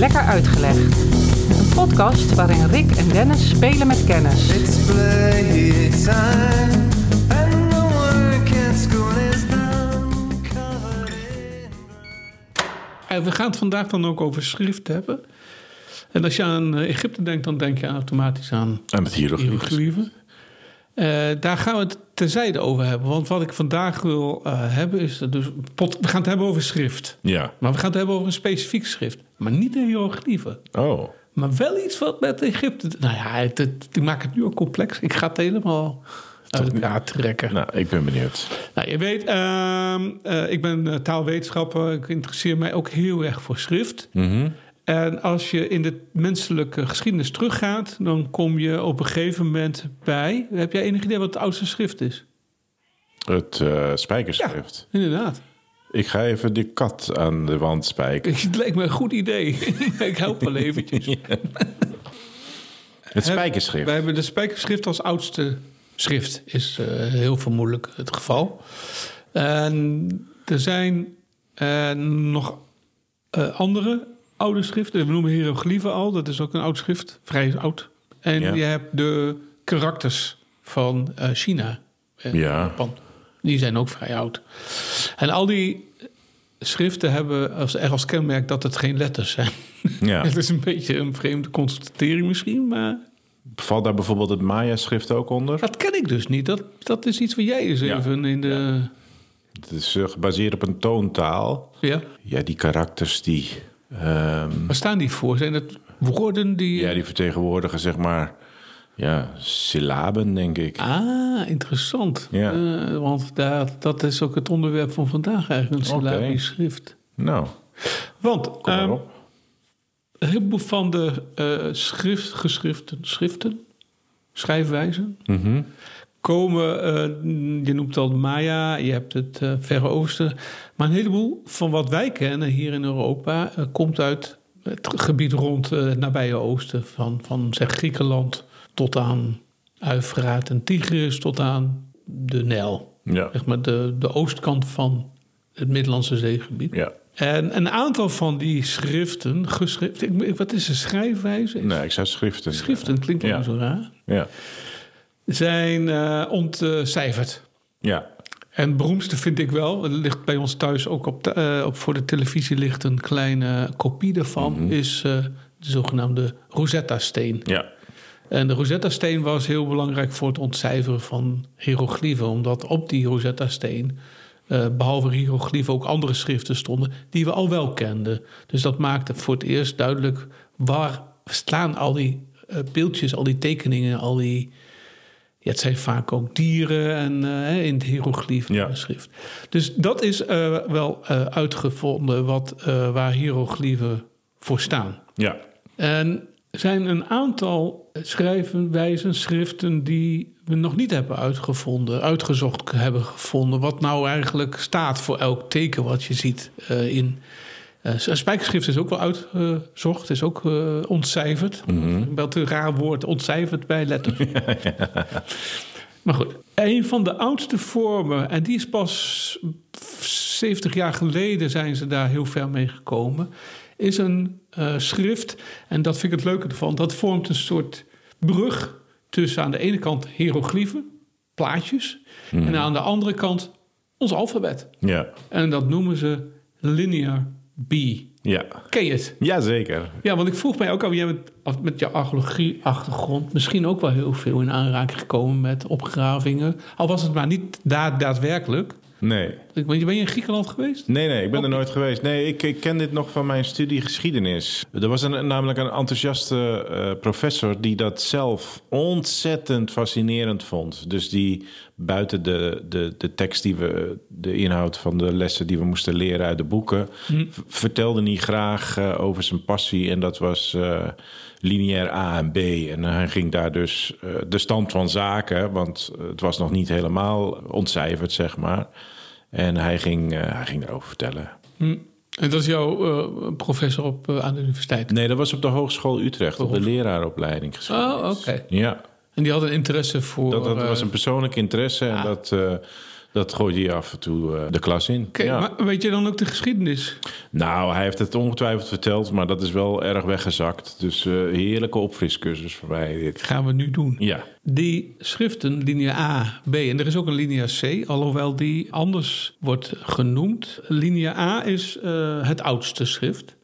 Lekker Uitgelegd. Een podcast waarin Rick en Dennis spelen met kennis. It's playtime, and the work at school is now covered in. En we gaan het vandaag dan ook over schrift hebben. En als je aan eh, Egypte denkt, dan denk je automatisch aan En met hieroglyphen. hieroglyphen. Eh, daar gaan we het terzijde over hebben. Want wat ik vandaag wil eh, hebben is... Dus, pot- we gaan het hebben over schrift. Ja. Maar we gaan het hebben over een specifiek schrift. Maar niet de hieroglyphen. Oh. Maar wel iets wat met Egypte... Nou ja, het, het- ik maak het nu ook complex. Ik ga het helemaal uit elkaar trekken. Nou, ik ben benieuwd. Nou, je weet, ehm, eh, ik ben eh, taalwetenschapper. Ik interesseer mij ook heel erg voor schrift. Mhm. En als je in de menselijke geschiedenis teruggaat... dan kom je op een gegeven moment bij... Heb jij enig idee wat het oudste schrift is? Het eh, spijkerschrift. Inderdaad. Ik ga even die kat aan de wand spijken. Het lijkt me een goed idee. ik help wel eventjes. Het spijkerschrift. Wij hebben de spijkerschrift als oudste schrift. Is eh, heel vermoedelijk het geval. En er zijn eh, nog eh, andere oude schriften. We noemen hieroglyphen al. Dat is ook een oud schrift. Vrij oud. En Ja. je hebt de karakters van eh, China. en Ja. Japan. Die zijn ook vrij oud. En al die schriften hebben als, echt als kenmerk dat het geen letters zijn. Ja. Het is een beetje een vreemde constatering misschien, maar Valt daar bijvoorbeeld het Maya-schrift ook onder? dat ken ik dus niet. Dat, dat is iets waar jij eens Ja. even in de... Het is eh, gebaseerd op een toontaal. Ja. Ja, die karakters die... ehm, Waar staan die voor? Zijn het woorden die... ja, die vertegenwoordigen zeg maar... Ja, syllaben, denk ik. Ah, interessant. Ja. Eh, want daar, dat is ook het onderwerp van vandaag eigenlijk, een syllabisch schrift. Nou, Want op. een heleboel van de eh, schrift, geschriften, schriften, schrijfwijzen, Mhm. Komen, eh, je noemt al de Maya, je hebt het eh, Verre Oosten. Maar een heleboel van wat wij kennen hier in Europa eh, komt uit het gebied rond het nabije Oosten. Van, van zeg Griekenland tot aan Uifraat en Tigris tot aan de Nijl. Ja. Zeg maar de, de oostkant van het Middellandse zeegebied. Ja. En een aantal van die schriften, geschrift, ik- wat is een schrijfwijze? Nee, ik zou schriften. Schriften klinkt wel Ja. zo raar. Ja. Zijn eh, ontcijferd. Ja. En het beroemdste vind ik wel, het ligt bij ons thuis ook op, de, eh, op voor de televisie ligt een kleine kopie daarvan, is eh, de zogenaamde Rosetta-steen. Ja. En de Rosetta-steen was heel belangrijk voor het ontcijferen van hieroglyphen, omdat op die Rosetta-steen, eh, behalve hieroglyphen, ook andere schriften stonden die we al wel kenden. Dus dat maakte voor het eerst duidelijk waar staan al die eh, beeldjes, al die tekeningen, al die. Ja, het zijn vaak ook dieren en eh, in het hieroglyphen Ja. schrift. Dus dat is eh, wel eh, uitgevonden wat, waar hieroglyphen voor staan. Ja. En er zijn een aantal schrijven, wijzen, schriften die we nog niet hebben uitgevonden, uitgezocht hebben gevonden. Wat nou eigenlijk staat voor elk teken wat je ziet in. Eh, spijkerschrift is ook wel uitgezocht, is ook eh, ontcijferd. Wel een raar woord, ontcijferd bij letters. Maar goed, een van de oudste vormen, en die is pas 70 jaar geleden zijn ze daar heel ver mee gekomen, is een eh, schrift. En dat vind ik het leuke ervan. Dat vormt een soort brug tussen aan de ene kant hieroglyphen, plaatjes, en aan de andere kant ons alfabet. Ja. En dat noemen ze linear B. Ja. Ken je het? Jazeker. Ja, want ik vroeg mij ook al, jij bent met je archeologie-achtergrond misschien ook wel heel veel in aanraking gekomen met opgravingen. Al was het maar niet daar daadwerkelijk. Nee. Ben je in Griekenland geweest? Nee, nee, ik ben er nooit geweest. Nee, ik, ik ken dit nog van mijn studie geschiedenis. Er was een, namelijk een enthousiaste eh, professor die dat zelf ontzettend fascinerend vond. Dus die buiten de, de, de tekst die we, de inhoud van de lessen die we moesten leren uit de boeken, v- vertelde hij graag eh, over zijn passie. En dat was eh, lineair A en B. En hij ging daar dus eh, de stand van zaken, want het was nog niet helemaal ontcijferd, zeg maar. En hij ging, eh, hij ging daarover vertellen. Hm. En dat is jouw eh, professor op, eh, aan de universiteit? Nee, dat was op de Hogeschool Utrecht, op de leraaropleiding geschiedenis. Oh, oké. Ja, En die had een interesse voor... dat, dat eh, was een persoonlijk interesse. En ah. dat, eh, Dat gooit hij af en toe eh, de klas in. Ja. maar weet je dan ook de geschiedenis? Nou, hij heeft het ongetwijfeld verteld, maar dat is wel erg weggezakt. Dus heerlijke opfriscursus voor mij. dit. Gaan we nu doen. Ja, Die schriften, linia A, B en er is ook een linia C, alhoewel die anders wordt genoemd. Linia A is het oudste schrift.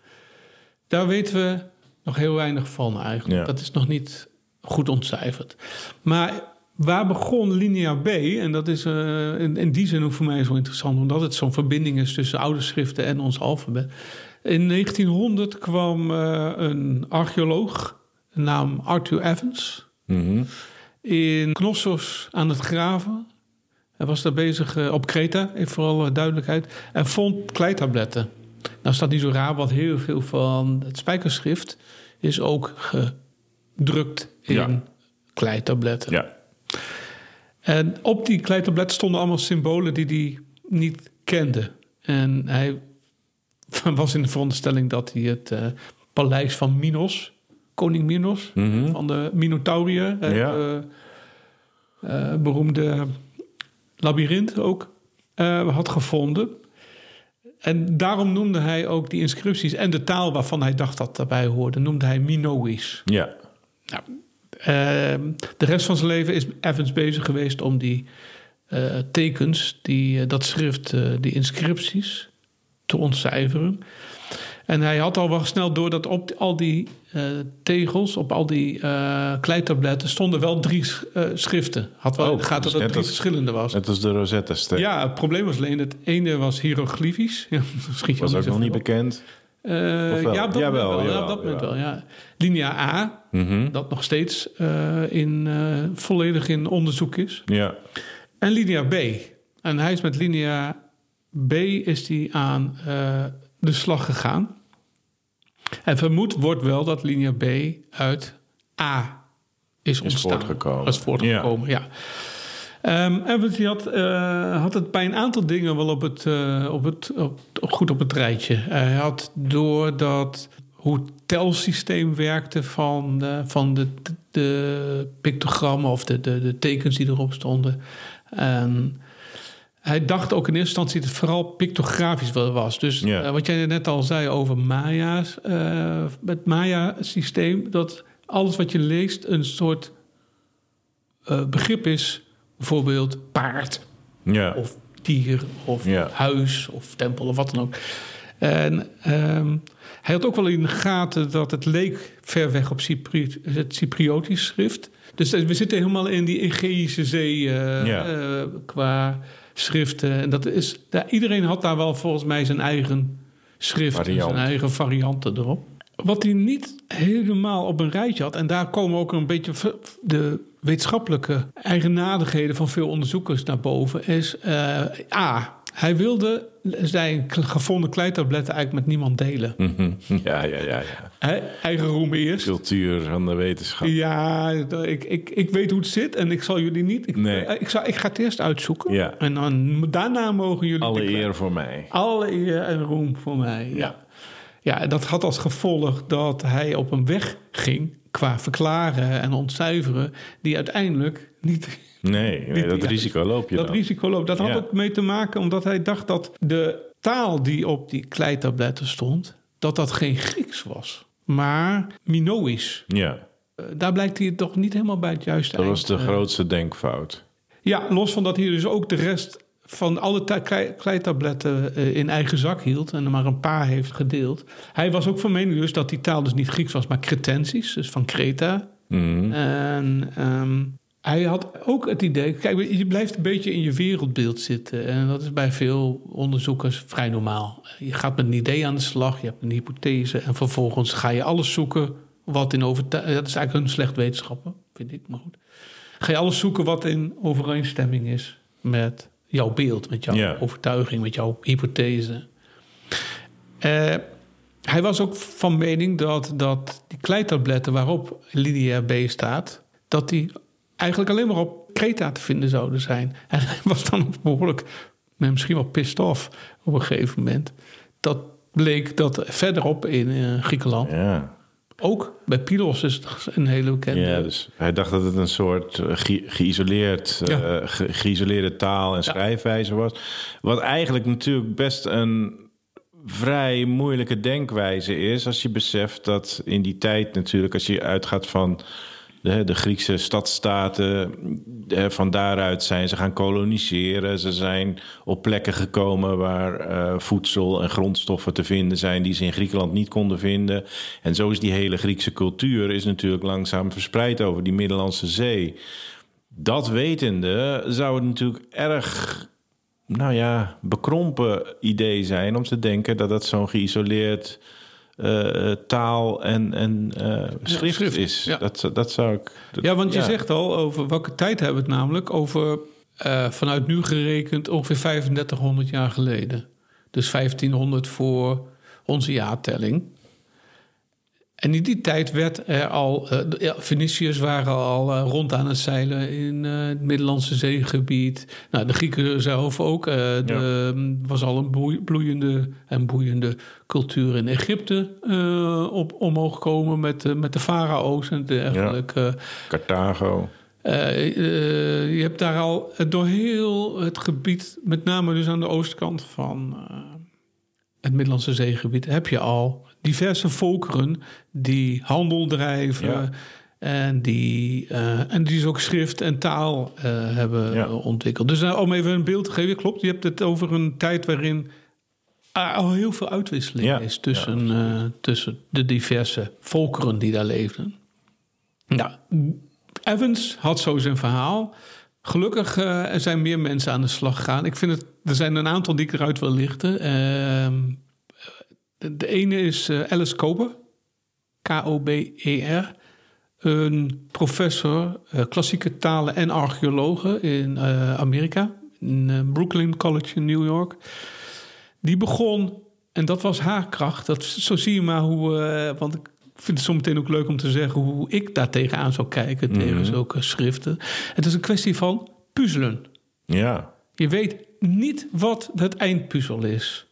Daar weten we nog heel weinig van eigenlijk. Ja. Dat is nog niet goed ontcijferd. Maar waar begon linia B? En dat is eh, in, in die zin ook voor mij zo interessant, omdat het zo'n verbinding is tussen oude schriften en ons alfabet. In 1900 kwam eh, een archeoloog, de naam Arthur Evans Mhm. in Knossos aan het graven. Hij was daar bezig eh, op Kreta, even voor alle duidelijkheid. En vond kleitabletten. Nou is dat niet zo raar, want heel veel van het spijkerschrift is ook gedrukt in Ja. kleitabletten. ja. En op die kleitabletten stonden allemaal symbolen die hij niet kende. En hij was in de veronderstelling dat hij het eh, paleis van Minos, koning Minos, Mhm. van de Minotauriër, eh, Ja. eh, beroemde labyrint ook, had gevonden. En daarom noemde hij ook die inscripties en de taal waarvan hij dacht dat daarbij hoorde, noemde hij Minoïs. ja. Nou, de rest van zijn leven is Evans bezig geweest om die eh, tekens, die, eh, dat schrift, eh, die inscripties te ontcijferen. En hij had al wel snel door dat op al die tegels, op al die eh kleitabletten, stonden wel drie sch- schriften. Had wel Oh, gaten dus dat het drie als- verschillende was. Net als de Rosetta Stone. Ja, het probleem was alleen, het ene was hieroglyfisch. Ja, dat Was ook nog niet bekend. Ja, op dat Jawel, moment wel. ja, jawel, op dat moment wel, ja. Linia A, Mhm. dat nog steeds eh, in, eh, volledig in onderzoek is. Ja. En linia B. En hij is met linia B is die aan eh, de slag gegaan. En vermoed wordt wel dat linia B uit A is ontstaan. voortgekomen. Is voortgekomen, ja. Ehm Evans die had, eh, had het bij een aantal dingen wel op het, eh, op het, op, goed op het rijtje. Hij had door dat hoe het telsysteem werkte van, de, van de, de pictogrammen of de, de, de tekens die erop stonden. En hij dacht ook in eerste instantie dat het vooral pictografisch wel was. Dus eh, wat jij net al zei over Maya's, eh, het Maya-systeem, dat alles wat je leest een soort eh, begrip is. Bijvoorbeeld paard Ja. of dier of Ja. huis of tempel of wat dan ook. En ehm, hij had ook wel in de gaten dat het leek ver weg op Cypri het Cypriotisch schrift. Dus we zitten helemaal in die Egeïsche Zee eh, Ja. eh, qua schriften. En dat is, daar, iedereen had daar wel volgens mij zijn eigen schrift en zijn eigen varianten erop. Wat hij niet helemaal op een rijtje had, en daar komen ook een beetje de wetenschappelijke eigenaardigheden van veel onderzoekers naar boven, is eh, A. Hij wilde zijn gevonden kleitabletten eigenlijk met niemand delen. Ja, ja, ja, ja. Eigen roem eerst. Cultuur van de wetenschap. Ja, ik, ik, ik weet hoe het zit en ik zal jullie niet. Ik, Nee. ik, zal, ik ga het eerst uitzoeken. Ja. En dan, daarna mogen jullie. Alle eer voor mij. Alle eer en roem voor mij. Ja. ja, en dat had als gevolg dat hij op een weg ging qua verklaren en ontcijferen, die uiteindelijk niet. Nee, nee Niet- dat ja, risico loop je dat dan. risico loopt. Dat had Ja. ook mee te maken omdat hij dacht dat de taal die op die kleitabletten stond, dat dat geen Grieks was, maar Minoïs. Ja, Eh, Daar blijkt hij toch niet helemaal bij het juiste dat eind, was de eh, grootste denkfout. Ja, los van dat hij dus ook de rest van alle ta- klei- kleitabletten eh, in eigen zak hield en er maar een paar heeft gedeeld. Hij was ook van mening dus dat die taal dus niet Grieks was, maar Cretensisch, dus van Kreta. Mhm. En ehm, hij had ook het idee, kijk, je blijft een beetje in je wereldbeeld zitten. En dat is bij veel onderzoekers vrij normaal. Je gaat met een idee aan de slag, je hebt een hypothese en vervolgens ga je alles zoeken wat in overtuiging. Dat is eigenlijk een slecht wetenschappen, vind ik, maar goed. Ga je alles zoeken wat in overeenstemming is met jouw beeld, met jouw overtuiging, met jouw hypothese. Eh, hij was ook van mening dat, dat die kleitabletten waarop Lydia B staat, dat die eigenlijk alleen maar op Kreta te vinden zouden zijn. En hij was dan behoorlijk, nou, misschien wel pissed off op een gegeven moment. Dat bleek dat verderop in eh, Griekenland Ja, Ook bij Pylos is het een hele bekende. Ja, dus hij dacht dat het een soort eh, ge- geïsoleerd, eh, ge- geïsoleerde taal en schrijfwijze was. Wat eigenlijk natuurlijk best een vrij moeilijke denkwijze is... als je beseft dat in die tijd natuurlijk, als je uitgaat van... De, Griekse stadstaten, van daaruit zijn ze gaan koloniseren. Ze zijn op plekken gekomen waar eh, voedsel en grondstoffen te vinden zijn die ze in Griekenland niet konden vinden. En zo is die hele Griekse cultuur is natuurlijk langzaam verspreid over die Middellandse Zee. Dat wetende zou het natuurlijk erg, nou ja, bekrompen idee zijn om te denken dat dat zo'n geïsoleerd eh, taal en, en eh, schrift, schrift, is. ja. Dat, dat zou ik. dat- Ja, want je zegt al over welke tijd hebben we het namelijk? Over eh, vanuit nu gerekend ongeveer 3500 jaar geleden. Dus 1500 voor onze jaartelling. En in die tijd werd er al, de- ja, Feniciërs waren al eh, rond aan het zeilen in eh, het Middellandse zeegebied. Nou, de Grieken zelf ook. eh de, was al een bloeiende en boeiende cultuur in Egypte op, omhoog gekomen met, met de farao's en dergelijke. Carthago. Eh, eh, je hebt daar al door heel het gebied, met name dus aan de oostkant van het Middellandse zeegebied, heb je al diverse volkeren die handel drijven. Ja. En die, eh, en die dus ook schrift en taal eh, hebben Ja. eh, ontwikkeld. Dus om even een beeld te geven, klopt. Je hebt het over een tijd waarin er al heel veel uitwisseling Ja. is tussen, tussen de diverse volkeren die daar leefden. Nou, Evans had zo zijn verhaal. Gelukkig er zijn meer mensen aan de slag gegaan. Ik vind het, er zijn een aantal die ik eruit wil lichten. De, de ene is eh, Alice Kober, K-O-B-E-R. Een professor eh, klassieke talen en archeologe in eh, Amerika, in Brooklyn College in New York. Die begon, en dat was haar kracht. Dat, zo zie je maar hoe, want ik vind het zometeen ook leuk om te zeggen hoe ik daar tegenaan zou kijken, tegen zulke schriften. Het is een kwestie van puzzelen. Ja. Je weet niet wat het eindpuzzel is.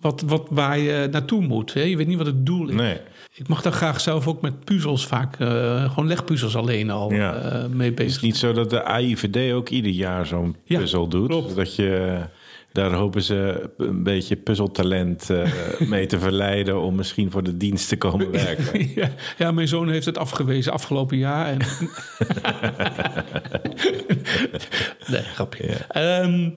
Wat, wat, waar je naartoe moet. Hè? Je weet niet wat het doel is. Nee. Ik mag daar graag zelf ook met puzzels vaak, eh, gewoon legpuzzels alleen al Ja. eh, mee bezig. Is het niet zo dat de AIVD ook ieder jaar zo'n Ja, puzzel doet? klopt. Dat je, daar hopen ze een beetje puzzeltalent eh, mee te verleiden... om misschien voor de dienst te komen werken. Ja, ja, mijn zoon heeft het afgewezen afgelopen jaar. En... nee, grapje. Ehm,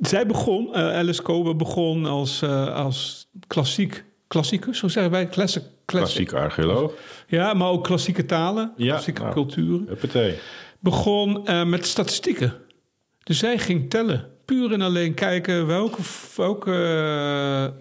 zij begon, eh, Alice Kober begon als, eh, als klassiek, klassicus, zo zeggen wij, classic, classic. Klassiek archeoloog. Ja, maar ook klassieke talen, Ja, klassieke nou. culturen. Huppatee. Begon met statistieken. Dus zij ging tellen. Puur en alleen kijken welke, welke eh,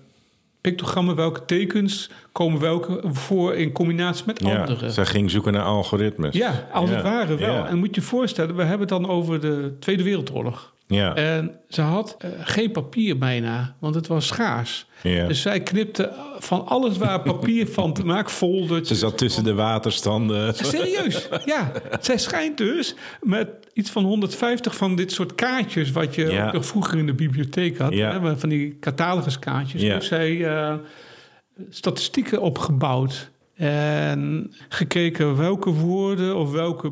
pictogrammen, welke tekens komen welke voor in combinatie met Ja, andere. zij ging zoeken naar algoritmes. Ja, als het ware wel. ja. En moet je je voorstellen, we hebben het dan over de Tweede Wereldoorlog. Ja, En ze had eh, geen papier bijna, want het was schaars. ja. Dus zij knipte van alles waar papier van te maken, foldertjes. Ze zat tussen de waterstanden. Serieus, ja. Zij schijnt dus met iets van 150 van dit soort kaartjes... wat je Ja. ook nog vroeger in de bibliotheek had. Ja. Hè, van die cataloguskaartjes. Ja. Dus zij eh, statistieken opgebouwd. En gekeken welke woorden of welke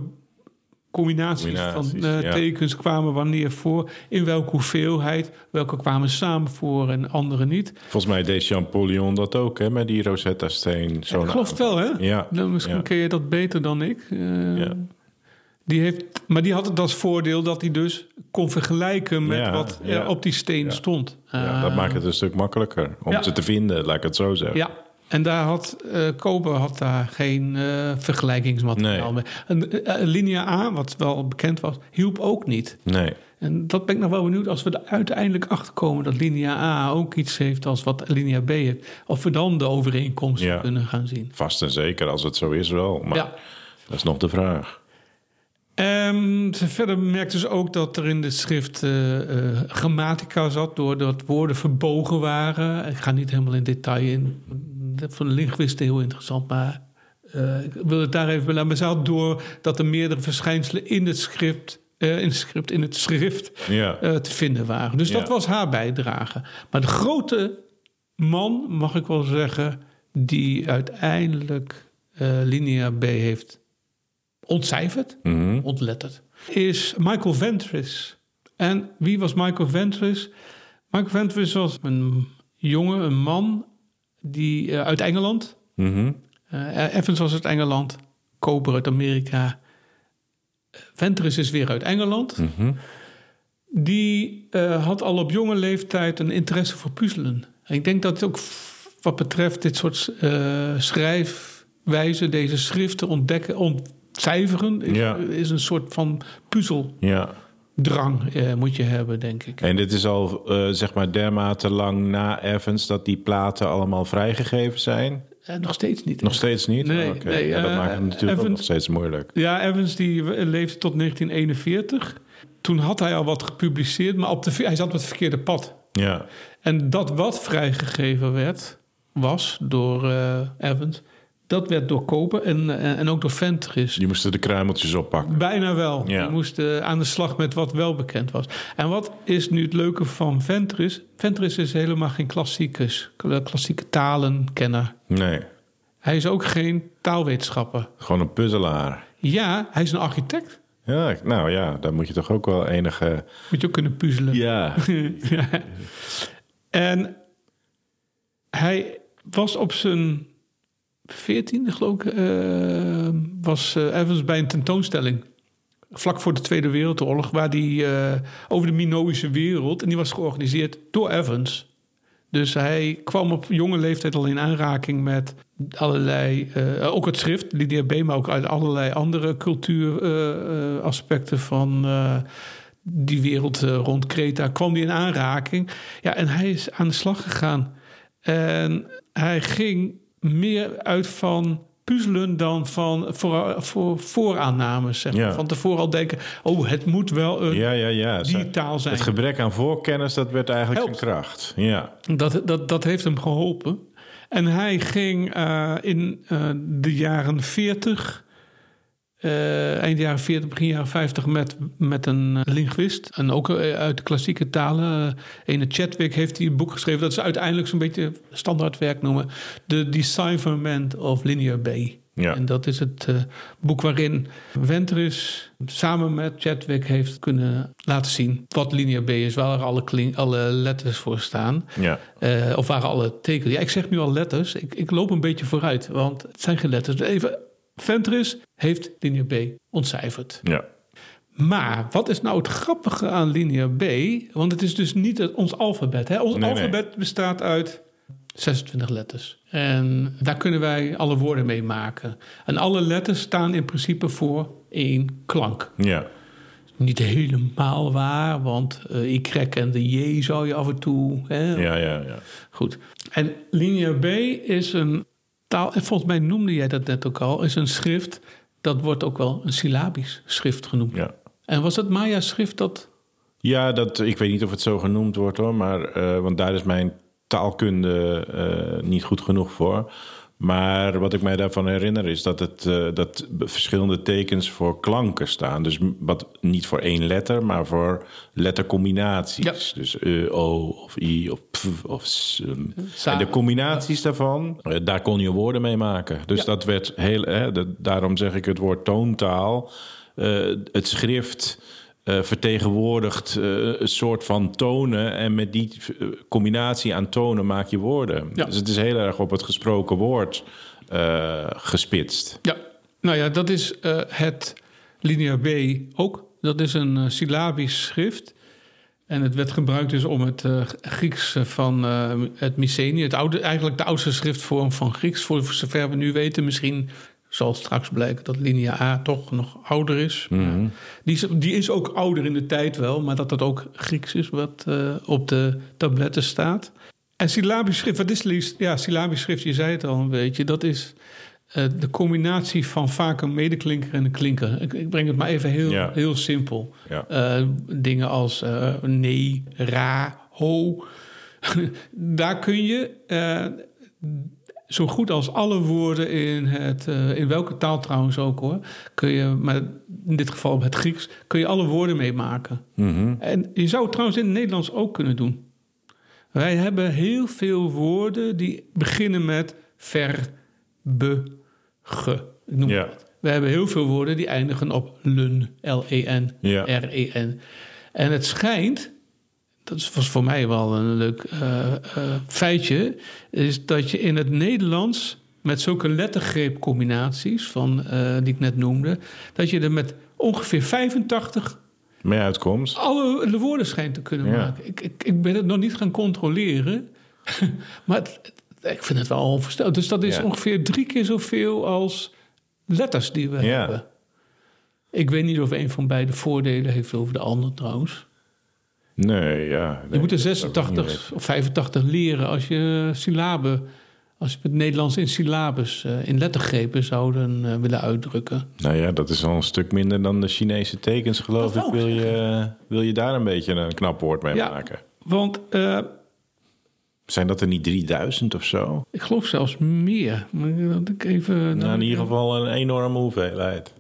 combinaties, Combinaties, van eh, ja. tekens kwamen wanneer voor. In welke hoeveelheid. Welke kwamen samen voor en andere niet. Volgens mij deed Champollion dat ook, hè, met die Rosetta-steen. Geloof het wel, hè? Ja, Nou, misschien ja. ken je dat beter dan ik. Eh, Ja. die heeft, maar die had het als voordeel dat hij dus kon vergelijken met Ja, wat er ja. op die steen Ja. stond. Ja, dat Eh, maakt het een stuk makkelijker om ze te vinden, laat ik het zo zeggen. Ja, en daar had Kober had daar geen eh, vergelijkingsmateriaal Nee. mee. En eh, Linea A, wat wel bekend was, hielp ook niet. Nee, En dat ben ik nog wel benieuwd als we er uiteindelijk achter komen dat Linea A ook iets heeft als wat Linea B heeft. Of we dan de overeenkomsten Ja. kunnen gaan zien. vast en zeker als het zo is wel. Maar Ja. dat is nog de vraag. Ehm, verder merkten ze ook dat er in de schrift grammatica zat, doordat woorden verbogen waren. Ik ga niet helemaal in detail in. Voor de linguisten heel interessant, maar eh, ik wil het daar even bij laten. Maar ze had door dat er meerdere verschijnselen in het schrift, eh, in het schrift, in het schrift eh, te vinden waren. Dus dat was haar bijdrage. Maar de grote man, mag ik wel zeggen, die uiteindelijk eh, Linea B heeft ontcijferd, Mhm. ontletterd, is Michael Ventris. En wie was Michael Ventris? Michael Ventris was een jongen, een man die eh, uit Engeland. Mhm. eh, Evans was uit Engeland, Koper uit Amerika. Ventris is weer uit Engeland. Mhm. Die had al op jonge leeftijd een interesse voor puzzelen. En ik denk dat ook wat betreft dit soort schrijfwijzen, deze schriften ontdekken, ontcijferen, is, Ja. is een soort van puzzeldrang Ja. Eh, moet je hebben, denk ik. En dit is al eh, zeg maar dermate lang na Evans dat die platen allemaal vrijgegeven zijn? Eh, nog steeds niet. Nog steeds niet? Nee, ja, dat maakt het natuurlijk ook nog steeds moeilijk. Ja, Evans die leefde tot 1941. Toen had hij al wat gepubliceerd, maar op de, hij zat op het verkeerde pad. Ja, En dat wat vrijgegeven werd, was door Evans, dat werd door Koper en, eh, en ook door Ventris. die moesten de kruimeltjes oppakken. Bijna wel. Ja. Die moesten aan de slag met wat wel bekend was. En wat is nu het leuke van Ventris? Ventris is helemaal geen klassiekers, klassieke talenkenner. Nee, Hij is ook geen taalwetenschapper. gewoon een puzzelaar. Ja, hij is een architect. Ja, nou ja, daar moet je toch ook wel enige... Moet je ook kunnen puzzelen. Ja, Ja. En hij was op zijn veertiende, geloof ik, eh, was eh, Evans bij een tentoonstelling. Vlak voor de Tweede Wereldoorlog, waar die eh, over de Minoïsche wereld. En die was georganiseerd door Evans. Dus hij kwam op jonge leeftijd al in aanraking met allerlei, eh, ook het schrift, Lydia B, maar ook uit allerlei andere cultuuraspecten van eh, die wereld eh, rond Kreta. Kwam die in aanraking. Ja, en hij is aan de slag gegaan. En hij ging meer uit van puzzelen dan van voor, voor vooraannames. Zeg maar. Ja. Van tevoren al denken, oh, het moet wel een ja, ja. ja. die taal zijn. Het gebrek aan voorkennis, dat werd eigenlijk Helpt. zijn kracht. Ja, Dat, dat, dat heeft hem geholpen. En hij ging eh, in eh, de jaren 40, eh, eind jaren 40, begin jaren 50, met, met een eh, linguist. En ook eh, uit de klassieke talen. Uh, Ene Chadwick heeft hij een boek geschreven. Dat ze uiteindelijk zo'n beetje standaardwerk noemen. The Decipherment of Linear B. Ja. En dat is het boek waarin Ventris samen met Chadwick heeft kunnen laten zien wat Linear B is, waar alle, klink, alle letters voor staan. ja. Of waren alle tekens. Ja, ik zeg nu al letters. Ik, ik loop een beetje vooruit, want het zijn geen letters. Even, Ventris heeft Linear B ontcijferd. ja. Maar wat is nou het grappige aan Linear B? Want het is dus niet het, ons alfabet. Hè? Ons Nee, nee. alfabet bestaat uit 26 letters. En daar kunnen wij alle woorden mee maken. En alle letters staan in principe voor één klank. ja. Niet helemaal waar, want eh Y en de J zou je af en toe... Hè, Ja, ja, ja. Goed. En Linear B is een taal, en volgens mij noemde jij dat net ook al, is een schrift, dat wordt ook wel een syllabisch schrift genoemd. ja. En was het Maya-schrift dat... Ja, dat, ik weet niet of het zo genoemd wordt hoor, maar, eh, want daar is mijn taalkunde eh, niet goed genoeg voor. Maar wat ik mij daarvan herinner is dat, het, eh, dat verschillende tekens voor klanken staan. Dus wat, niet voor één letter, maar voor lettercombinaties. Ja. Dus e, o of i of p of s. um. En de combinaties daarvan, eh, daar kon je woorden mee maken. Dus Ja. dat werd heel, hè, dat, daarom zeg ik het woord toontaal. Het schrift eh, vertegenwoordigt eh, een soort van tonen. En met die eh, combinatie aan tonen maak je woorden. Ja. Dus het is heel erg op het gesproken woord eh, gespitst. Ja, nou ja, dat is het Linear B ook. Dat is een syllabisch schrift. En het werd gebruikt dus om het Grieks van het Mycenae, het oude, eigenlijk de oudste schriftvorm van Grieks, voor zover we nu weten. Misschien zal straks blijken dat Linia A toch nog ouder is. Mhm. Die, is die is ook ouder in de tijd wel, maar dat het ook Grieks is wat eh, op de tabletten staat. En syllabisch schrift, wat is liefst? Ja, syllabisch schrift, je zei het al een beetje, dat is eh, de combinatie van vaak een medeklinker en een klinker. Ik, ik breng het maar even heel, Ja. heel simpel. Ja. Eh, dingen als nee, ra, ho. Daar kun je zo goed als alle woorden in het, eh, in welke taal trouwens ook hoor, kun je, maar in dit geval het Grieks, kun je alle woorden mee maken. Mhm. En je zou het trouwens in het Nederlands ook kunnen doen. Wij hebben heel veel woorden die beginnen met ver, be, ge. Ik noem het. We hebben heel veel woorden die eindigen op lun, L-E-N. R-E-N. En het schijnt, dat was voor mij wel een leuk eh, eh, feitje, is dat je in het Nederlands met zulke lettergreepcombinaties van, eh, die ik net noemde, dat je er met ongeveer 85 Mee uitkomt. alle de woorden schijnt te kunnen Ja. maken. Ik, ik, ik ben het nog niet gaan controleren. maar het- het- ik vind het wel onvoorstelbaar. Dus dat is Ja. ongeveer drie keer zoveel als letters die we Ja. hebben. Ik weet niet of een van beide voordelen heeft over de ander trouwens. Nee, ja. je moet er dat zou ik niet 86 weten. of 85 leren als je syllaben... als je het Nederlands in syllabes, eh, in lettergrepen zouden eh, willen uitdrukken. Nou ja, dat is al een stuk minder dan de Chinese tekens, geloof Dat ik. Wil je, wil je daar een beetje een knap woord mee Ja. maken? Want eh, Zijn dat er niet 3000 of zo? ik geloof zelfs meer. Dat ik even... Nou, in ieder geval een enorme hoeveelheid.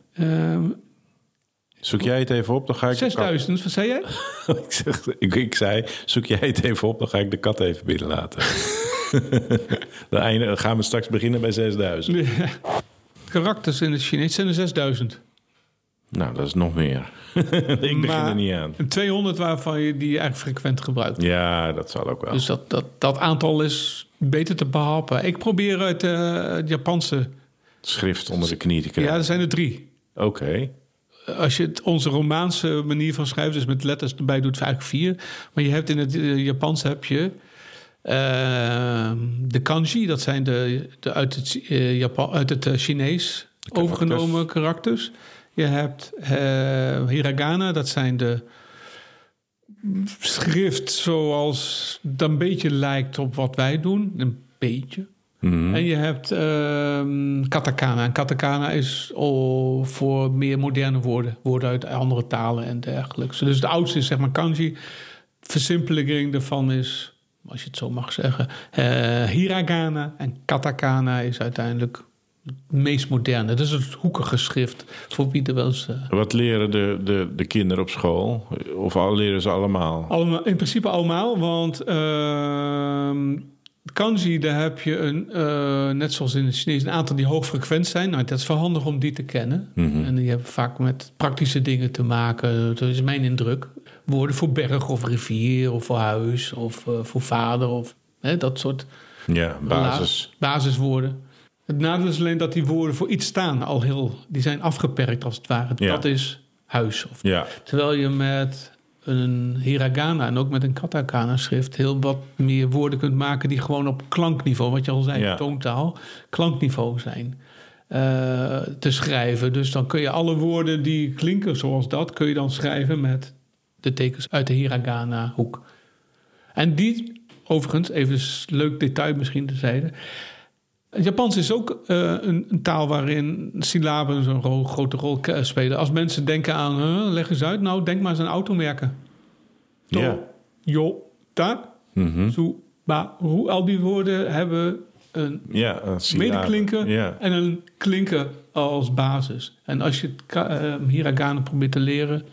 Zoek jij het even op, dan ga ik... de kat- 6000, wat zei jij? ik, zeg, ik, ik zei, zoek jij het even op, dan ga ik de kat even binnenlaten. dan gaan we straks beginnen bij 6000. Karakters in het Chinees zijn er 6000. Nou, dat is nog meer. ik begin Maar- er niet aan. En 200 waarvan je die eigenlijk frequent gebruikt. Ja, dat zal ook wel. Dus dat, dat, dat aantal is beter te behappen. Ik probeer uit eh, het Japanse. Schrift onder de knie te Ja, krijgen. er zijn er drie. Oké. Als je het, onze Romaanse manier van schrijven, dus met letters erbij doet, eigenlijk vier. Maar je hebt in het eh, Japans heb je eh, de kanji, dat zijn de, de uit het, eh, Japan, uit het eh, Chinees overgenomen karakters. Je hebt hiragana, dat zijn de schrift zoals dat een beetje lijkt op wat wij doen. Een beetje. Mhm. En je hebt ehm, katakana. En katakana is oh, voor meer moderne woorden. Woorden uit andere talen en dergelijke. Dus de oudste is zeg maar kanji. Versimpelering daarvan is, als je het zo mag zeggen, eh, hiragana. En katakana is uiteindelijk het meest moderne. Dat is het hoekige schrift. Voor wie er wel eens... eh, Wat leren de, de, de kinderen op school? Of al leren ze allemaal? Allemaal, in principe allemaal, want ehm, kanji, daar heb je een, eh, net zoals in het Chinees, een aantal die hoog frequent zijn. Nou, dat is wel handig om die te kennen. Mhm. En die hebben vaak met praktische dingen te maken. Dat is mijn indruk. Woorden voor berg of rivier of voor huis of eh, voor vader of hè, dat soort Ja, basis. basiswoorden. Het nadeel is alleen dat die woorden voor iets staan al heel, die zijn afgeperkt als het ware. Ja. Dat is huis of Ja, Terwijl je met een hiragana en ook met een katakana schrift heel wat meer woorden kunt maken die gewoon op klankniveau, wat je al zei, Ja. toontaal, klankniveau zijn. eh, te schrijven. Dus dan kun je alle woorden die klinken zoals dat, kun je dan schrijven met de tekens uit de hiragana hoek. En die, overigens, even een leuk detail misschien terzijde. Het Japans is ook eh, een, een taal waarin syllaben zo'n ro- grote rol spelen. Als mensen denken aan, huh, leg eens uit, nou denk maar eens aan automerken. To, Ja. Jo, ta, Mhm. su, ba, ru. Al die woorden hebben een ja een medeklinker Ja. en een klinker als basis. En als je eh, hiragana probeert te leren,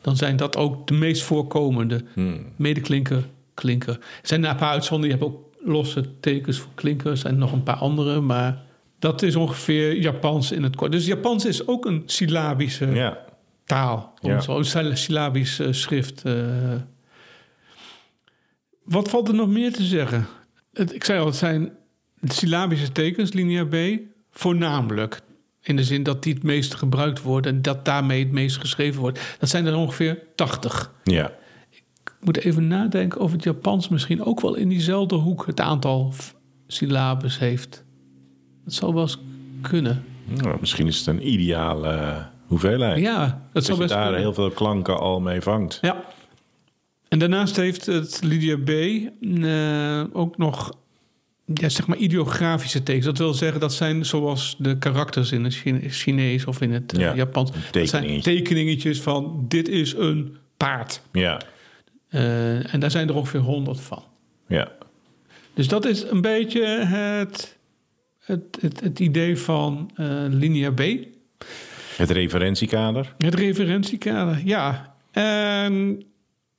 dan zijn dat ook de meest voorkomende. Hmm. Medeklinker, klinker. Er zijn een paar uitzonderingen. Je hebt ook losse tekens voor klinkers en nog een paar andere. Maar dat is ongeveer Japans in het kort. Dus Japans is ook een syllabische ja. taal. Zo, een syllabisch eh, schrift. eh. Wat valt er nog meer te zeggen? Het, ik zei al, het zijn syllabische tekens, linia B. Voornamelijk. In de zin dat die het meest gebruikt worden... en dat daarmee het meest geschreven wordt. Dat zijn er ongeveer 80. Ja. Moet even nadenken of het Japans misschien ook wel in diezelfde hoek... het aantal syllabes heeft. Dat zou wel eens kunnen. Nou, misschien is het een ideale hoeveelheid. Ja, dat dat zou je best daar kunnen. heel veel klanken al mee vangt. Ja. En daarnaast heeft het Lydia B. eh, ook nog ja, zeg maar ideografische tekens. Dat wil zeggen, dat zijn zoals de karakters in het Chine- Chinees of in het eh, Ja, Japans. Dat zijn tekeningetje. tekeningetjes van dit is een paard. Ja. Eh, en daar zijn er ongeveer honderd van. Ja. Dus dat is een beetje het, het, het, het idee van eh Linia B. Het referentiekader. Het referentiekader, ja. En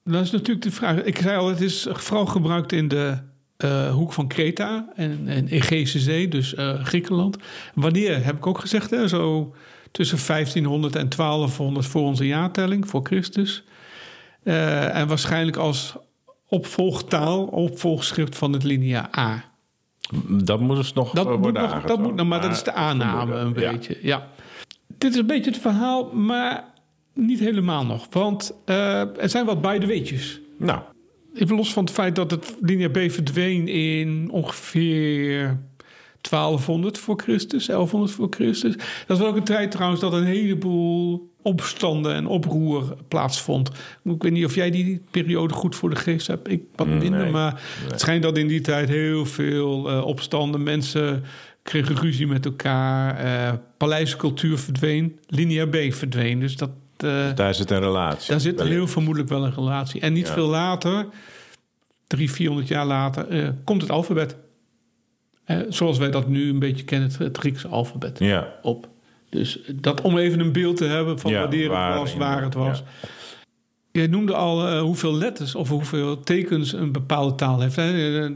dat is natuurlijk de vraag. Ik zei al, het is vooral gebruikt in de eh, hoek van Kreta en, en Egeïsche Zee, dus Griekenland. Wanneer, heb ik ook gezegd, hè, zo tussen 1500 en 1200 voor onze jaartelling, voor Christus. Eh, en waarschijnlijk als opvolgtaal, opvolgschrift van het linea A. Dat moet dus nog Dat eh, moet worden nog, dat moet, nog, maar dat is de aanname een ja. beetje. Ja. Dit is een beetje het verhaal, maar niet helemaal nog. Want eh, er zijn wat bij de weetjes. Nou, Even los van het feit dat het linia B verdween in ongeveer 1200 voor Christus, 1100 voor Christus. Dat was ook een tijd trouwens dat een heleboel opstanden en oproer plaatsvond. Ik weet niet of jij die periode goed voor de geest hebt. Ik wat minder, nee. maar het schijnt dat in die tijd heel veel eh, opstanden, mensen kregen ruzie met elkaar, eh paleiscultuur verdween, linia B verdween. Dus dat... eh, daar zit een relatie. daar zit heel vermoedelijk wel een relatie. En niet Ja. veel later, drie, vierhonderd jaar later, komt het alfabet. Zoals wij dat nu een beetje kennen, het, het Griekse alfabet Ja, op. Dus dat om even een beeld te hebben van Ja, wanneer waar het was, waar het was. ja. Jij noemde al eh, hoeveel letters of hoeveel tekens een bepaalde taal heeft. Hè? Eh,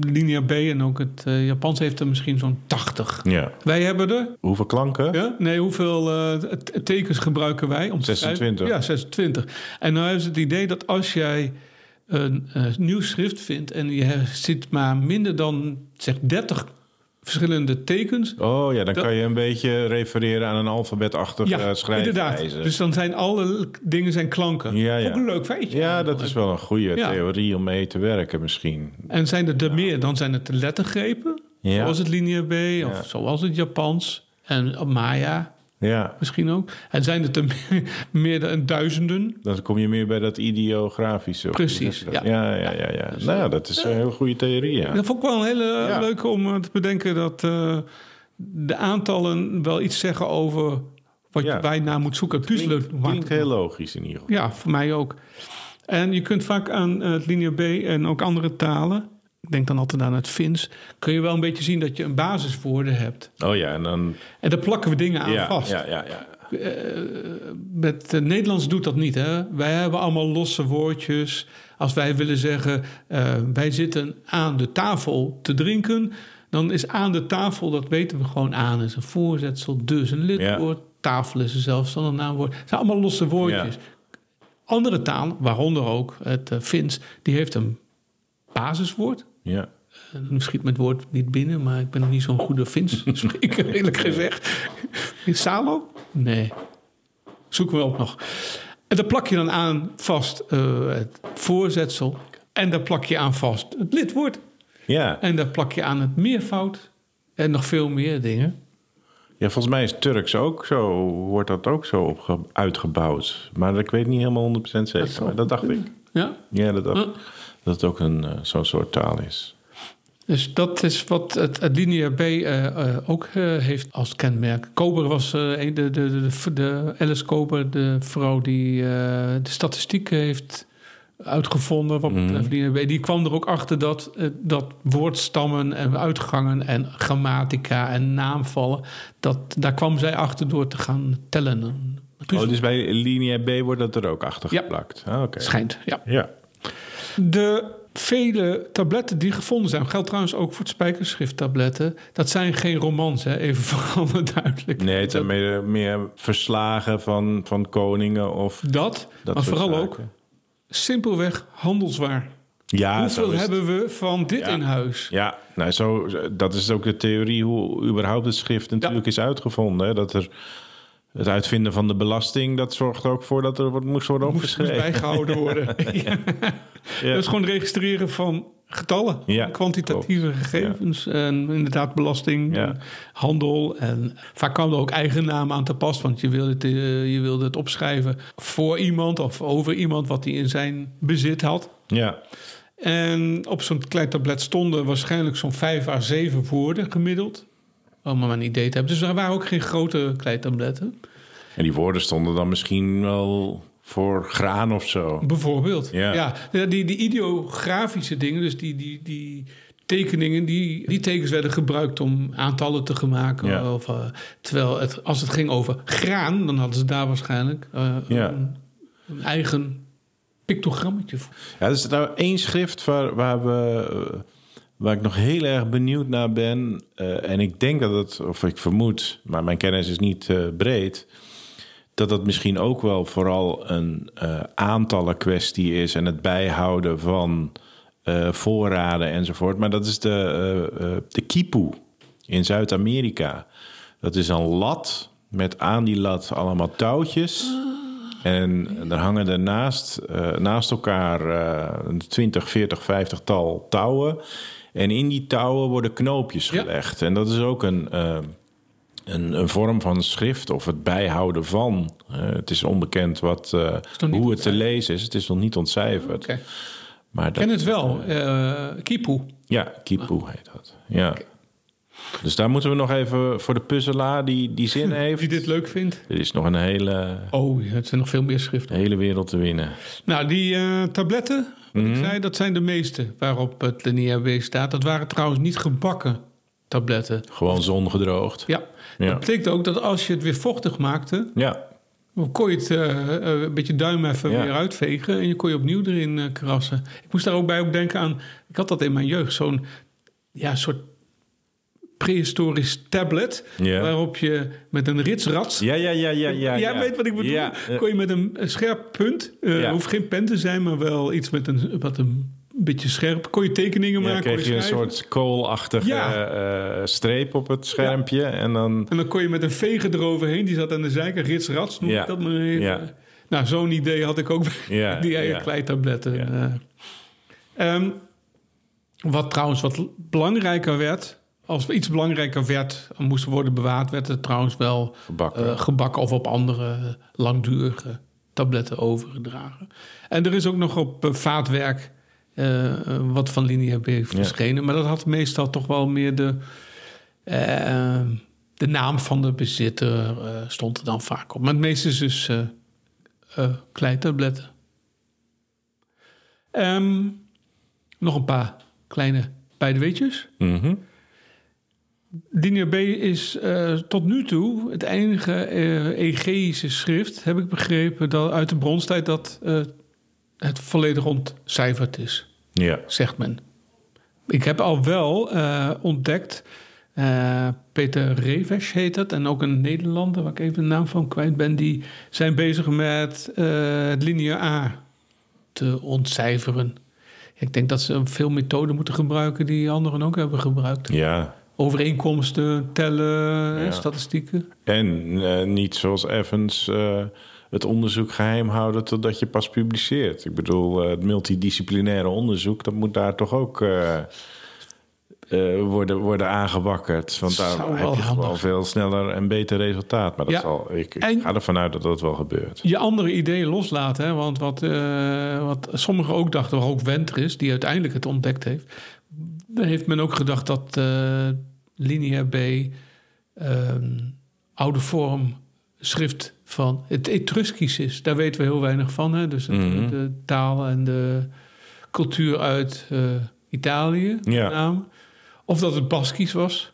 Linia B en ook het eh, Japans heeft er misschien zo'n 80. ja. Wij hebben er Hoeveel klanken? ja? Nee, hoeveel tekens gebruiken wij? Om te 26. schrijven? Ja, 26. En nou is het idee dat als jij een nieuw schrift vindt... en je ziet maar minder dan zeg 30 verschillende tekens... Oh ja, dan Dat- kan je een beetje refereren aan een alfabetachtig Ja, eh, inderdaad. Dus dan zijn alle dingen zijn klanken. Ja, ja. Ook een leuk feitje. Ja, dat is wel een goede Ja. theorie om mee te werken misschien. En zijn er er meer, dan zijn het de lettergrepen... Zoals het linia B of zoals het Japans... en Maya Ja, misschien ook. En zijn het er meer, dan duizenden... dan kom je meer bij dat ideografische. Precies, Ja, ja. ja, ja. ja, Nou, ja, dat is een heel goede theorie, ja. Dat vond ik wel een hele Ja. leuke om eh, te bedenken dat eh, de aantallen wel iets zeggen over wat Ja. je wij naar moet zoeken. Puzzelen Klinkt, heel logisch in ieder geval. Ja, voor mij ook. En je kunt vaak aan eh, het linia B en ook andere talen, ik denk dan altijd aan het Fins, kun je wel een beetje zien dat je een basiswoorden hebt. Oh ja, en dan... En daar plakken we dingen aan Ja, vast. ja, ja, ja. Met eh, Nederlands doet dat niet. Hè? Wij hebben allemaal losse woordjes. Als wij willen zeggen, eh, wij zitten aan de tafel te drinken, dan is aan de tafel, dat weten we gewoon aan, is een voorzetsel, dus een lidwoord. Tafel is een zelfstandig naamwoord. Het zijn allemaal losse woordjes. Andere talen, waaronder ook het uh, Fins, die heeft een basiswoord. ja. Uh, nu schiet me het woord niet binnen, maar ik ben niet zo'n goede Fins spreker, eerlijk gezegd. Salo? Nee. Zoeken we ook nog. En daar plak je dan aan vast uh, het voorzetsel. En daar plak je aan vast het lidwoord. Ja. En daar plak je aan het meervoud. En nog veel meer dingen. Ja, volgens mij is Turks ook zo, wordt dat ook zo opge- uitgebouwd. Maar ik weet niet helemaal 100% zeker. zou maar dat dacht kunnen. ik. Ja? Ja, dat, dacht, Huh? Dat het ook een, eh, zo'n soort taal is. Dus dat is wat het, het B eh, eh, ook heeft als kenmerk. Kober was de, de, de, de, Alice Kober, de vrouw die de statistiek heeft uitgevonden. Wat betreft linia B. Die kwam er ook achter dat, dat woordstammen en uitgangen en grammatica en naamvallen... Dat, daar kwam zij achter door te gaan tellen. Puzzel. Oh, dus bij linia B wordt dat er ook achter Ja. geplakt. Ah, Oké. Schijnt, ja. Ja. De vele tabletten die gevonden zijn, geldt trouwens ook voor het spijkerschrifttabletten. Dat zijn geen romans, hè? even voor alle duidelijk. Nee, het zijn meer, meer verslagen van, van koningen of Dat, dat maar vooral zaken. ook simpelweg handelswaar. Ja, Hoeveel hebben we van dit Ja. in huis? Ja, nou, zo, dat is ook de theorie hoe überhaupt het schrift natuurlijk is uitgevonden. Hè? Dat er het uitvinden van de belasting, dat zorgt er ook voor dat er wat moest worden Moest, moest opgeschreven. bijgehouden worden. ja. Ja. Dat is gewoon registreren van getallen, Ja, kwantitatieve gegevens. En inderdaad belasting, Ja. en handel. En vaak kwam er ook eigen naam aan te pas. Want je wilde, het, eh, je wilde het opschrijven voor iemand of over iemand wat hij in zijn bezit had. Ja, En op zo'n klein tablet stonden waarschijnlijk zo'n vijf à zeven woorden gemiddeld. Om maar een idee te hebben. Dus er waren ook geen grote kleitabletten. en die woorden stonden dan misschien wel voor graan of zo. Bijvoorbeeld. Ja. Ja, die, die ideografische dingen, dus die, die, die tekeningen, die, die tekens werden gebruikt om aantallen te maken. Ja. Of, eh, terwijl het, als het ging over graan, dan hadden ze daar waarschijnlijk eh, Ja. een, een eigen pictogrammetje voor. Ja, er is nou één schrift waar, waar we... Waar ik nog heel erg benieuwd naar ben, eh, en ik denk dat het, of ik vermoed, maar mijn kennis is niet eh, breed, dat dat misschien ook wel vooral een eh aantallen kwestie is en het bijhouden van voorraden enzovoort. Maar dat is de, de kipu in Zuid-Amerika. Dat is een lat met aan die lat allemaal touwtjes. En er hangen er naast, elkaar eh, een 20, 40, 50 tal touwen. En in die touwen worden knoopjes Ja. gelegd. En dat is ook een, eh, een, een vorm van schrift of het bijhouden van. Eh, het is onbekend wat, eh, hoe het te lezen is. Het is nog niet ontcijferd. Maar dat, ken het wel. eh Kipu. Ja, kipu heet dat. Ja. Dus daar moeten we nog even voor de puzzelaar die die zin heeft. Die dit leuk vindt. Er is nog een hele, Oh, het zijn nog veel meer schriften. hele wereld te winnen. Nou, die eh, tabletten, wat Mhm. ik zei, dat zijn de meeste waarop het Linia B staat. Dat waren trouwens niet gebakken tabletten. Gewoon zongedroogd. Ja, Ja. dat betekent ook dat als je het weer vochtig maakte... Ja, kon je het eh, eh, een beetje duim even Ja. weer uitvegen... en je kon je opnieuw erin krassen. Ik moest daar ook bij ook denken aan... ik had dat in mijn jeugd, zo'n ja, soort prehistorisch tablet... Waarop je met een ritsrats... ja, ja, ja, ja. ja, Jij ja. weet wat ik bedoel. Ja, eh, Kon je met een scherp punt, Ja. hoeft geen pen te zijn, maar wel iets met een, wat een beetje scherp. Kon je tekeningen ja, maken? kreeg je een soort koolachtige Ja. eh, streep op het schermpje. En dan... En dan kon je met een veger eroverheen, die zat aan de zijkant, rits rats noem ik dat maar even. Nou, zo'n idee had ik ook bij die ja. kleitabletten. Ehm, wat trouwens wat belangrijker werd, als iets belangrijker werd, en moest worden bewaard, werd het trouwens wel Gebakken. eh, gebakken of op andere langdurige tabletten overgedragen. En er is ook nog op eh, vaatwerk eh, eh, wat van Linia B verschenen, maar dat had meestal toch wel meer de, eh, de naam van de bezitter eh, stond er dan vaak op. Maar het meeste is dus eh eh, kleitabletten. Ehm, nog een paar kleine bijdeweetjes. Mhm. Linia B is eh, tot nu toe het enige eh Egeïsche schrift, heb ik begrepen, dat uit de bronstijd dat eh, het volledig ontcijferd is, Ja. zegt men. Ik heb al wel ontdekt, Peter Reves heet het, en ook een Nederlander, waar ik even de naam van kwijt ben, die zijn bezig met het A te ontcijferen. Ik denk dat ze veel methoden moeten gebruiken die anderen ook hebben gebruikt ja. Overeenkomsten, tellen, Ja. statistieken. En eh, niet zoals Evans eh, het onderzoek geheim houden totdat je pas publiceert. Ik bedoel, eh, het multidisciplinaire onderzoek, dat moet daar toch ook eh, eh, worden, worden aangewakkerd. Want daar heb je gewoon veel sneller en beter resultaat. Maar dat Ja. zal, ik, ik En- ga ervan uit dat dat wel gebeurt. Je andere ideeën loslaten, hè? want wat, eh, wat sommigen ook dachten, ook Wentris, die uiteindelijk het ontdekt heeft, heeft men ook gedacht dat eh, Linia B ehm, oude vorm schrift van het Etruskisch is. Daar weten we heel weinig van. Hè? Dus Mhm. de taal en de cultuur uit eh, Italië, met Ja. name. Of dat het Baskisch was.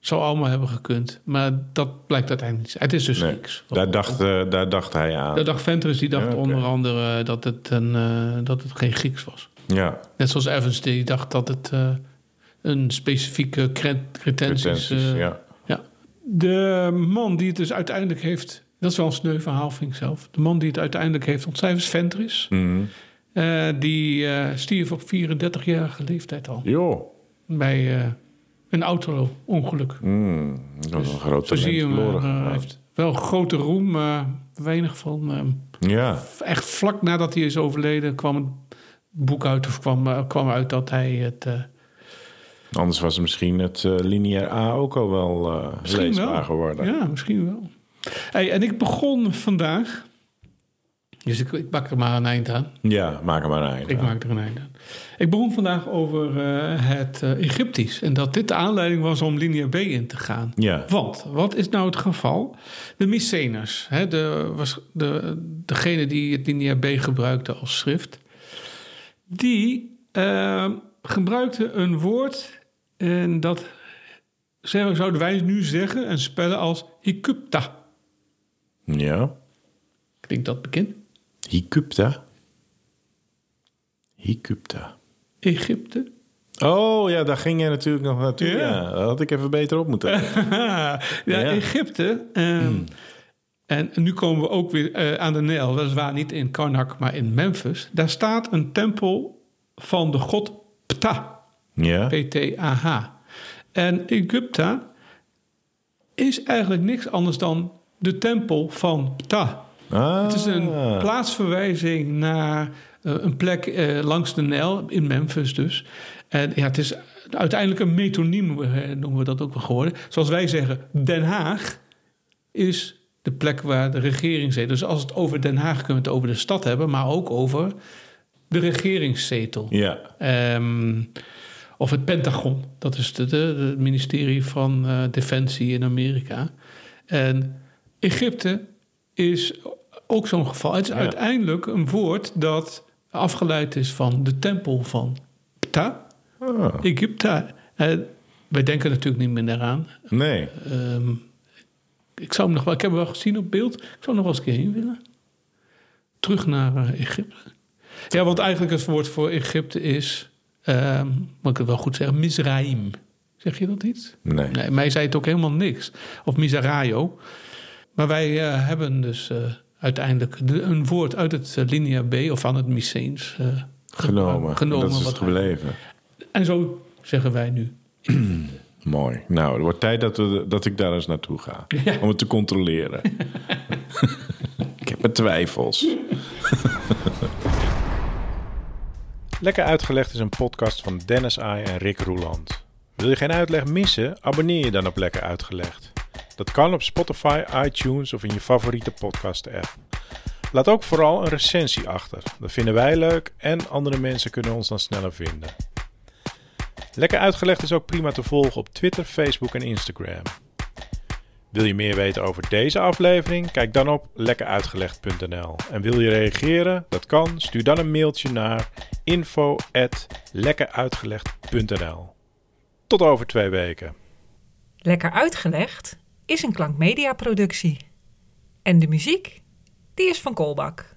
Zou allemaal hebben gekund. Maar dat blijkt uiteindelijk niet. Het is dus Nee, niks. Daar dacht, eh, daar dacht hij aan. Dat dacht Ventris, die dacht Ja, onder andere dat het, een, eh, dat het geen Grieks was. Ja, Net zoals Evans, die dacht dat het een specifieke cre- cretensis... pretenties, eh, ja. ja. De man die het dus uiteindelijk heeft... Dat is wel een sneu verhaal, vind ik zelf. De man die het uiteindelijk heeft ontcijferd is Ventris. Mhm. Eh, die eh, stierf op 34-jarige leeftijd al. Joh, Bij eh, een auto-ongeluk. Mm, dat is een groot Zo zie je hem. heeft wel grote roem, maar weinig van... eh, Ja, echt vlak nadat hij is overleden kwam het boek uit of kwam, kwam uit dat hij het. Anders was misschien het eh lineair A ook al wel eh misschien leesbaar wel. geworden. Ja, misschien wel. Hey, en ik begon vandaag. Dus ik, ik maak er maar een eind aan. Ja, maak er maar een eind Ik aan. maak er een eind aan. Ik begon vandaag over eh, het eh, Egyptisch. En dat dit de aanleiding was om linia B in te gaan. Ja, Want, wat is nou het geval? De Mycenaërs, hè, de, was de, degene die het linia B gebruikte als schrift... die gebruikten een woord... en dat zeggen- zouden wij nu zeggen en spellen als Hikupta. ja. Klinkt dat bekend? Hikupta. Hikupta. Egypte, Oh ja, daar ging jij natuurlijk nog naartoe. Ja. Ja. dat had ik even beter op moeten. ja, Ja. Egypte. ehm, En nu komen we ook weer eh, aan de Nijl. Weliswaar niet in Karnak, maar in Memphis. Daar staat een tempel van de god Ptah. Ja. P-T-A-H. En Egypta is eigenlijk niks anders dan de tempel van Ptah. Ah. Het is een plaatsverwijzing naar eh, een plek eh, langs de Nijl, in Memphis dus. En ja, het is uiteindelijk een metoniem, eh, noemen we dat ook wel geworden. Zoals wij zeggen, Den Haag is de plek waar de regering zit. Dus als het over Den Haag kunnen we het over de stad hebben, maar ook over de regeringszetel. Ja. Ehm, of het Pentagon, dat is de- de- het ministerie van eh, Defensie in Amerika. En Egypte is ook zo'n geval. Het is Ja. uiteindelijk een woord dat afgeleid is van de tempel van Ptah, Ah. Egypta. En wij denken natuurlijk niet meer daaraan. Nee. Ehm, ik, zou hem nog wel, ik heb hem wel gezien op beeld. Ik zou nog wel eens een keer heen willen. Terug naar eh, Egypte. Ja, want eigenlijk het woord voor Egypte is, ehm moet ik het wel goed zeggen, Mizraim. Zeg je dat iets? Nee. Nee, mij zei het ook helemaal niks. Of Miseraio. Maar wij eh, hebben dus eh, uiteindelijk de- een woord uit het eh, Linea B of van het Myceens Genomen. genomen dat is wat het wij- gebleven. En zo zeggen wij nu. Mooi. Nou, het wordt tijd dat, we, dat ik daar eens naartoe ga. Ja. Om het te controleren. ik heb mijn twijfels. Lekker Uitgelegd is een podcast van Dennis Ai en Rick Roeland. Wil je geen uitleg missen? Abonneer je dan op Lekker Uitgelegd. Dat kan op Spotify, iTunes of in je favoriete podcast app. Laat ook vooral een recensie achter. Dat vinden wij leuk en andere mensen kunnen ons dan sneller vinden. Lekker uitgelegd is ook prima te volgen op Twitter, Facebook en Instagram. Wil je meer weten over deze aflevering? Kijk dan op lekkeruitgelegd.nl. En wil je reageren? Dat kan. Stuur dan een mailtje naar info@lekkeruitgelegd.nl. Tot over twee weken. Lekker uitgelegd is een klankmedia productie. En de muziek, die is van Kolbak.